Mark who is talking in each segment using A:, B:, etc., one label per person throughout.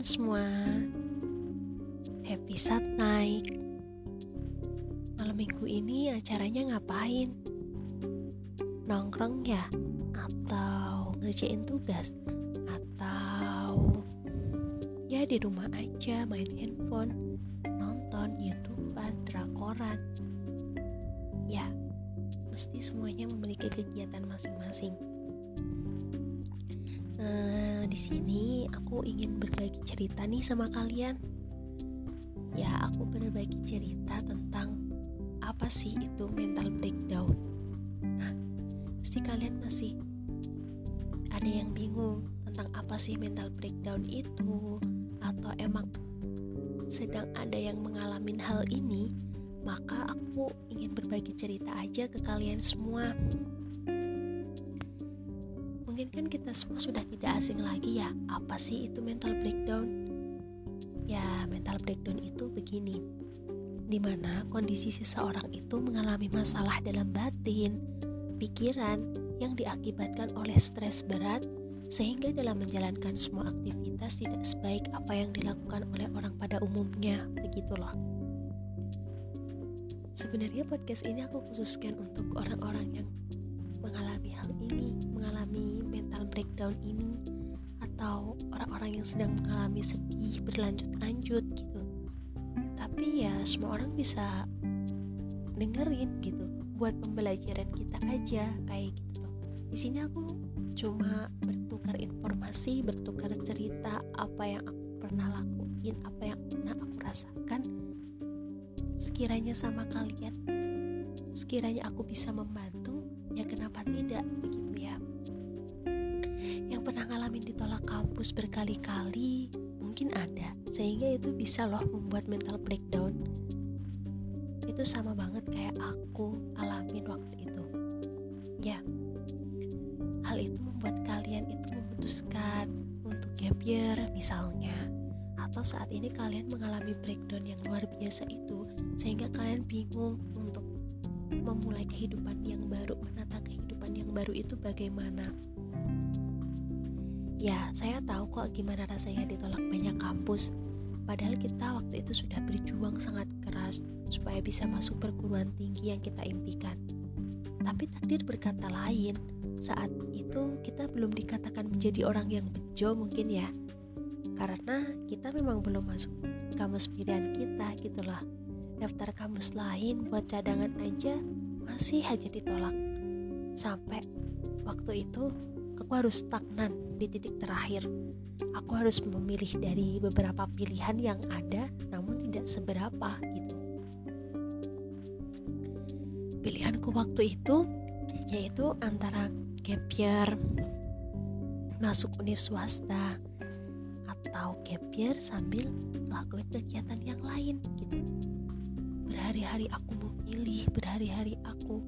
A: teman-teman semua Happy saat naik Malam minggu ini acaranya ngapain? Nongkrong ya? Atau ngerjain tugas? Atau ya di rumah aja main handphone Nonton youtuber, drakoran Ya, mesti semuanya memiliki kegiatan masing-masing Nah, di sini aku ingin berbagi cerita nih sama kalian. Ya, aku berbagi cerita tentang apa sih itu mental breakdown. Nah, pasti kalian masih ada yang bingung tentang apa sih mental breakdown itu atau emang sedang ada yang mengalami hal ini, maka aku ingin berbagi cerita aja ke kalian semua kita semua sudah tidak asing lagi ya. Apa sih itu mental breakdown? Ya mental breakdown itu begini. Di mana kondisi seseorang itu mengalami masalah dalam batin pikiran yang diakibatkan oleh stres berat sehingga dalam menjalankan semua aktivitas tidak sebaik apa yang dilakukan oleh orang pada umumnya. Begitu loh. Sebenarnya podcast ini aku khususkan untuk orang-orang yang breakdown ini, atau orang-orang yang sedang mengalami sedih berlanjut-lanjut gitu. Tapi ya semua orang bisa dengerin gitu, buat pembelajaran kita aja kayak gitu. Di sini aku cuma bertukar informasi, bertukar cerita apa yang aku pernah lakuin, apa yang pernah aku rasakan. Sekiranya sama kalian, sekiranya aku bisa membantu ya kenapa tidak begitu yang pernah ngalamin ditolak kampus berkali-kali mungkin ada. Sehingga itu bisa loh membuat mental breakdown. Itu sama banget kayak aku alamin waktu itu. Ya. Hal itu membuat kalian itu memutuskan untuk gap year misalnya. Atau saat ini kalian mengalami breakdown yang luar biasa itu sehingga kalian bingung untuk memulai kehidupan yang baru, menata kehidupan yang baru itu bagaimana? Ya, saya tahu kok gimana rasanya ditolak banyak kampus. Padahal kita waktu itu sudah berjuang sangat keras supaya bisa masuk perguruan tinggi yang kita impikan. Tapi takdir berkata lain. Saat itu kita belum dikatakan menjadi orang yang bejo mungkin ya. Karena kita memang belum masuk kamus pilihan kita gitu loh daftar kampus lain buat cadangan aja masih aja ditolak. Sampai waktu itu aku harus stagnan di titik terakhir. Aku harus memilih dari beberapa pilihan yang ada namun tidak seberapa gitu. Pilihanku waktu itu yaitu antara gap year, masuk univ swasta, atau gap year sambil melakukan kegiatan yang lain gitu berhari-hari aku memilih berhari-hari aku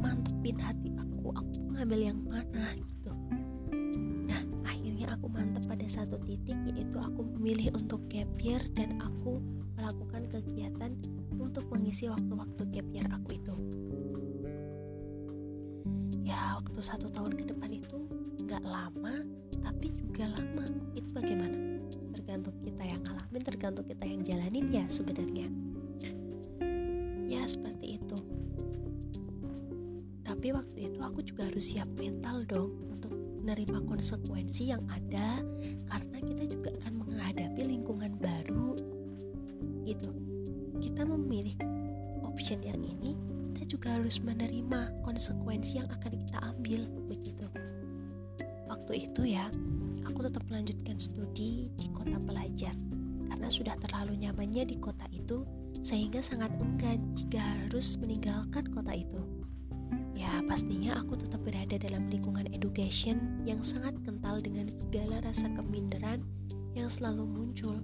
A: mantepin hati aku aku ngambil yang mana gitu satu titik yaitu aku memilih untuk gap year dan aku melakukan kegiatan untuk mengisi waktu-waktu gap year aku itu. Ya waktu satu tahun ke depan itu nggak lama tapi juga lama. Itu bagaimana? Tergantung kita yang ngalamin tergantung kita yang jalanin ya sebenarnya. Ya seperti itu. Tapi waktu itu aku juga harus siap mental dong menerima konsekuensi yang ada karena kita juga akan menghadapi lingkungan baru gitu. Kita memilih option yang ini kita juga harus menerima konsekuensi yang akan kita ambil begitu. Waktu itu ya aku tetap melanjutkan studi di kota pelajar. Karena sudah terlalu nyamannya di kota itu sehingga sangat enggan jika harus meninggalkan kota itu. Ya, pastinya aku tetap berada dalam lingkungan education yang sangat kental dengan segala rasa keminderan yang selalu muncul.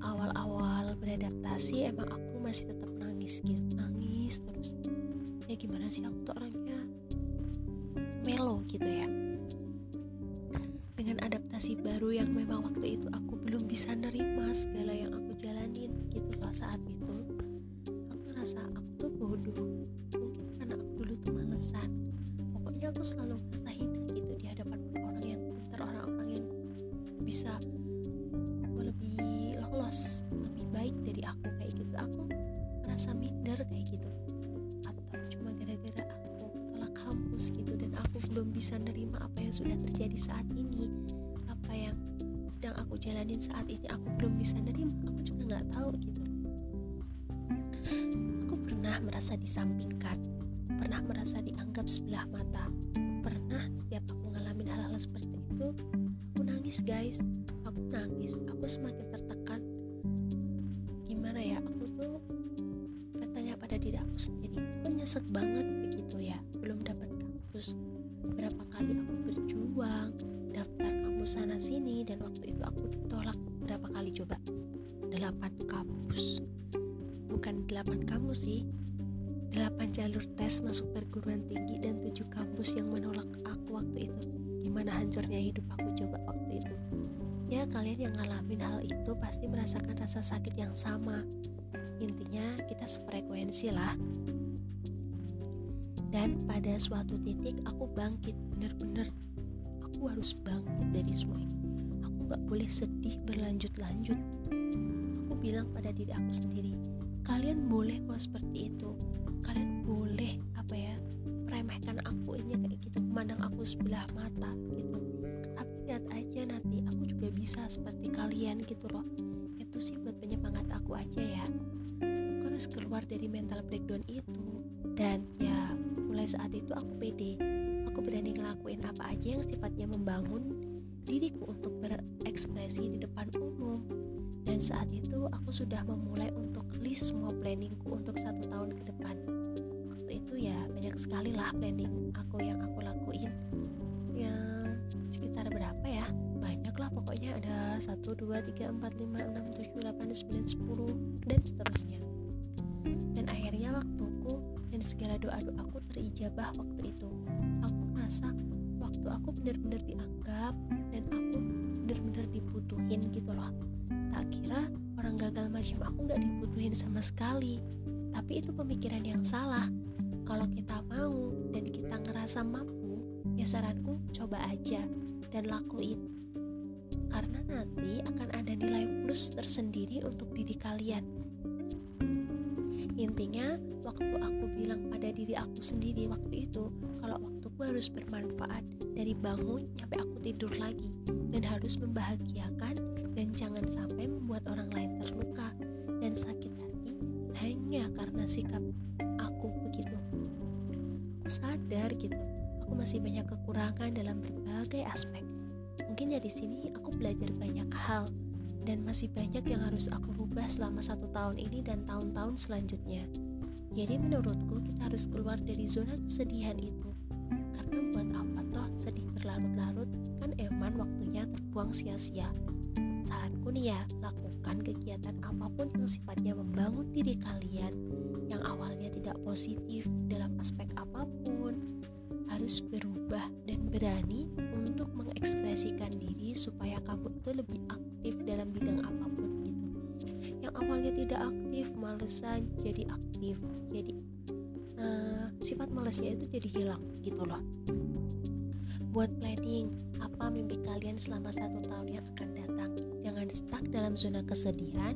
A: Awal-awal beradaptasi emang aku masih tetap nangis gitu, nangis terus. Ya gimana sih aku tuh orangnya melo gitu ya. Dengan adaptasi baru yang memang waktu itu aku belum bisa nerima segala yang aku jalanin gitu loh saat itu aku tuh selalu merasa itu gitu di hadapan orang yang pintar orang-orang yang bisa aku lebih lolos lebih baik dari aku kayak gitu. Aku merasa minder kayak gitu. Atau cuma gara-gara aku tolak kampus gitu dan aku belum bisa nerima apa yang sudah terjadi saat ini apa yang sedang aku jalanin saat ini aku belum bisa nerima aku juga nggak tahu gitu. Aku pernah merasa disampingkan pernah merasa dianggap sebelah mata? Pernah setiap aku ngalamin hal-hal seperti itu? Aku nangis guys. Aku nangis. Aku semakin tertekan. Gimana ya? Aku tuh bertanya pada diri aku sendiri kok nyesek banget begitu ya? Belum dapat kampus. Berapa kali aku berjuang daftar kampus sana sini dan waktu itu aku ditolak. Berapa kali coba? Delapan kampus. Bukan delapan kampus sih delapan jalur tes masuk perguruan tinggi dan tujuh kampus yang menolak aku waktu itu. Gimana hancurnya hidup aku coba waktu itu? Ya kalian yang ngalamin hal itu pasti merasakan rasa sakit yang sama. Intinya kita sefrekuensi lah. Dan pada suatu titik aku bangkit bener-bener aku harus bangkit dari semua ini. Aku gak boleh sedih berlanjut-lanjut. Aku bilang pada diri aku sendiri kalian boleh kok seperti itu boleh apa ya meremehkan aku ini kayak gitu memandang aku sebelah mata gitu. Tapi lihat aja nanti aku juga bisa seperti kalian gitu loh. Itu sih buat penyemangat aku aja ya. Aku harus keluar dari mental breakdown itu dan ya mulai saat itu aku pede. Aku berani ngelakuin apa aja yang sifatnya membangun diriku untuk berekspresi di depan umum. Dan saat itu aku sudah memulai untuk list semua planningku untuk satu tahun ke depan sekali lah planning aku yang aku lakuin. Ya sekitar berapa ya? Banyak lah pokoknya. Ada 1, 2, 3, 4, 5, 6, 7, 8, 9, 10 dan seterusnya. Dan akhirnya waktuku dan segala doa-doaku terijabah waktu itu. Aku merasa waktu aku benar-benar dianggap dan aku benar-benar dibutuhin gitu loh. Tak kira orang gagal macam aku nggak dibutuhin sama sekali. Tapi itu pemikiran yang salah kalau kita mau dan kita ngerasa mampu ya saranku coba aja dan lakuin karena nanti akan ada nilai plus tersendiri untuk diri kalian intinya waktu aku bilang pada diri aku sendiri waktu itu kalau waktuku harus bermanfaat dari bangun sampai aku tidur lagi dan harus membahagiakan dan jangan sampai membuat orang lain terluka dan sakit hati hanya karena sikap aku begitu. Sadar gitu, aku masih banyak kekurangan dalam berbagai aspek. Mungkin di sini aku belajar banyak hal dan masih banyak yang harus aku rubah selama satu tahun ini dan tahun-tahun selanjutnya. Jadi menurutku kita harus keluar dari zona kesedihan itu. Karena buat apa toh sedih berlarut-larut kan eman waktunya terbuang sia-sia saranku nih ya lakukan kegiatan apa pun yang sifatnya membangun diri kalian yang awalnya tidak positif dalam aspek berani untuk mengekspresikan diri supaya kamu itu lebih aktif dalam bidang apa pun gitu. Yang awalnya tidak aktif malesan jadi aktif. Jadi uh, sifat malesnya itu jadi hilang gitu loh. Buat planning apa mimpi kalian selama satu tahun yang akan datang? Jangan stuck dalam zona kesedihan.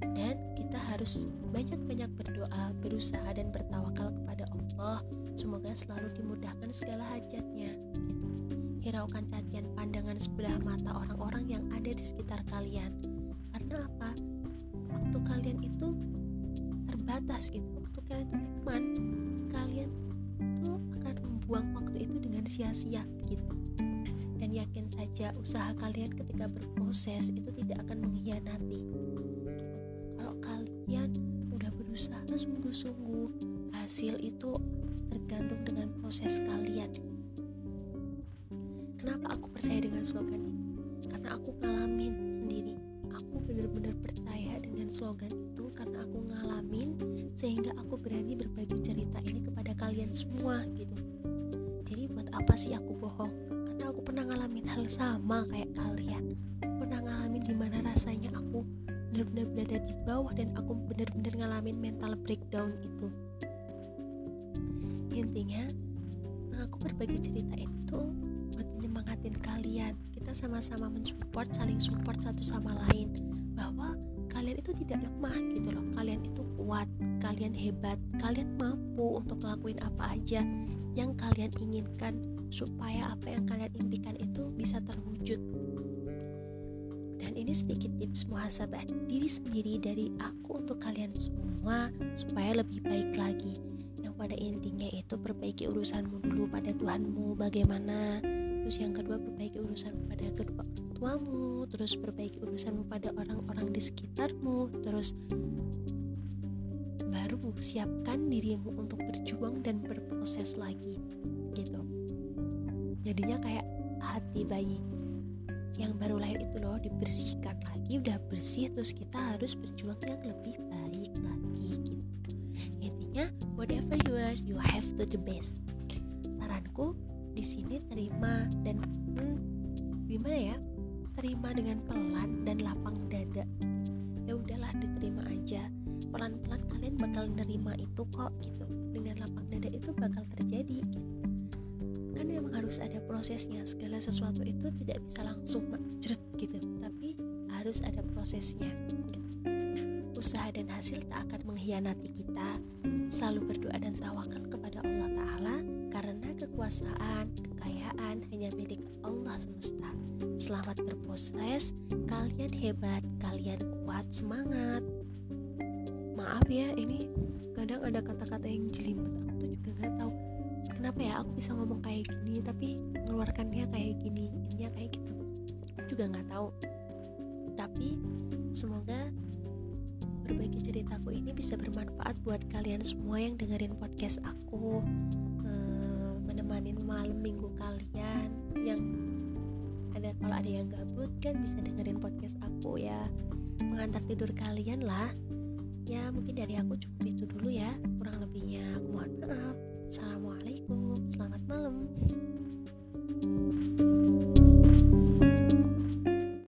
A: Dan kita harus banyak-banyak berdoa, berusaha dan bertawakal kepada Allah. Semoga selalu dimudahkan segala hajatnya. Gitu. Hiraukan cacian pandangan sebelah mata orang-orang yang ada di sekitar kalian. Karena apa? Waktu kalian itu terbatas gitu. Waktu kalian itu iman, kalian tuh akan membuang waktu itu dengan sia-sia gitu yakin saja usaha kalian ketika berproses itu tidak akan mengkhianati kalau kalian udah berusaha sungguh-sungguh hasil itu tergantung dengan proses kalian. Kenapa aku percaya dengan slogan ini? Karena aku ngalamin sendiri. Aku benar-benar percaya dengan slogan itu karena aku ngalamin sehingga aku berani berbagi cerita ini kepada kalian semua gitu. Jadi buat apa sih aku bohong? Pernah ngalamin hal sama kayak kalian. Pernah ngalamin di mana rasanya aku benar-benar berada di bawah dan aku benar-benar ngalamin mental breakdown itu intinya aku berbagi cerita itu buat menyemangatin kalian. Kita sama-sama mensupport saling support satu sama lain. Bahwa kalian itu tidak lemah gitu loh. Kalian itu kuat kalian hebat kalian mampu untuk ngelakuin apa aja yang kalian inginkan supaya apa yang kalian impikan itu bisa terwujud. Dan ini sedikit tips muhasabah diri sendiri dari aku untuk kalian semua supaya lebih baik lagi pada intinya itu perbaiki urusanmu dulu pada Tuhanmu bagaimana? Terus yang kedua perbaiki urusan pada kedua tuamu terus perbaiki urusanmu pada orang-orang di sekitarmu terus baru siapkan dirimu untuk berjuang dan berproses lagi gitu. Jadinya kayak hati bayi yang baru lahir itu loh dibersihkan lagi udah bersih terus kita harus berjuang yang lebih baik lagi gitu intinya whatever you are you have to the best. Saranku di sini terima dan hmm, gimana ya? Terima dengan pelan dan lapang dada. Ya udahlah diterima aja. Pelan-pelan kalian bakal nerima itu kok gitu. Dengan lapang dada itu bakal terjadi gitu. Kan memang harus ada prosesnya. Segala sesuatu itu tidak bisa langsung jeret gitu. Tapi harus ada prosesnya gitu. Usaha dan hasil tak akan mengkhianati kita. Selalu berdoa dan tawakal kepada Allah Ta'ala karena kekuasaan, kekayaan hanya milik Allah semesta. Selamat berproses, kalian hebat, kalian kuat, semangat. Maaf ya, ini kadang ada kata-kata yang jelimet. Aku tuh juga nggak tahu kenapa ya aku bisa ngomong kayak gini tapi mengeluarkannya kayak gini ininya kayak gitu. Aku juga nggak tahu. Tapi semoga berbagi ceritaku ini bisa bermanfaat buat kalian semua yang dengerin podcast aku. Menemani malam minggu kalian yang ada kalau ada yang gabut kan bisa dengerin podcast aku ya. Mengantar tidur kalian lah. Ya mungkin dari aku cukup itu dulu ya kurang lebihnya. Aku mohon maaf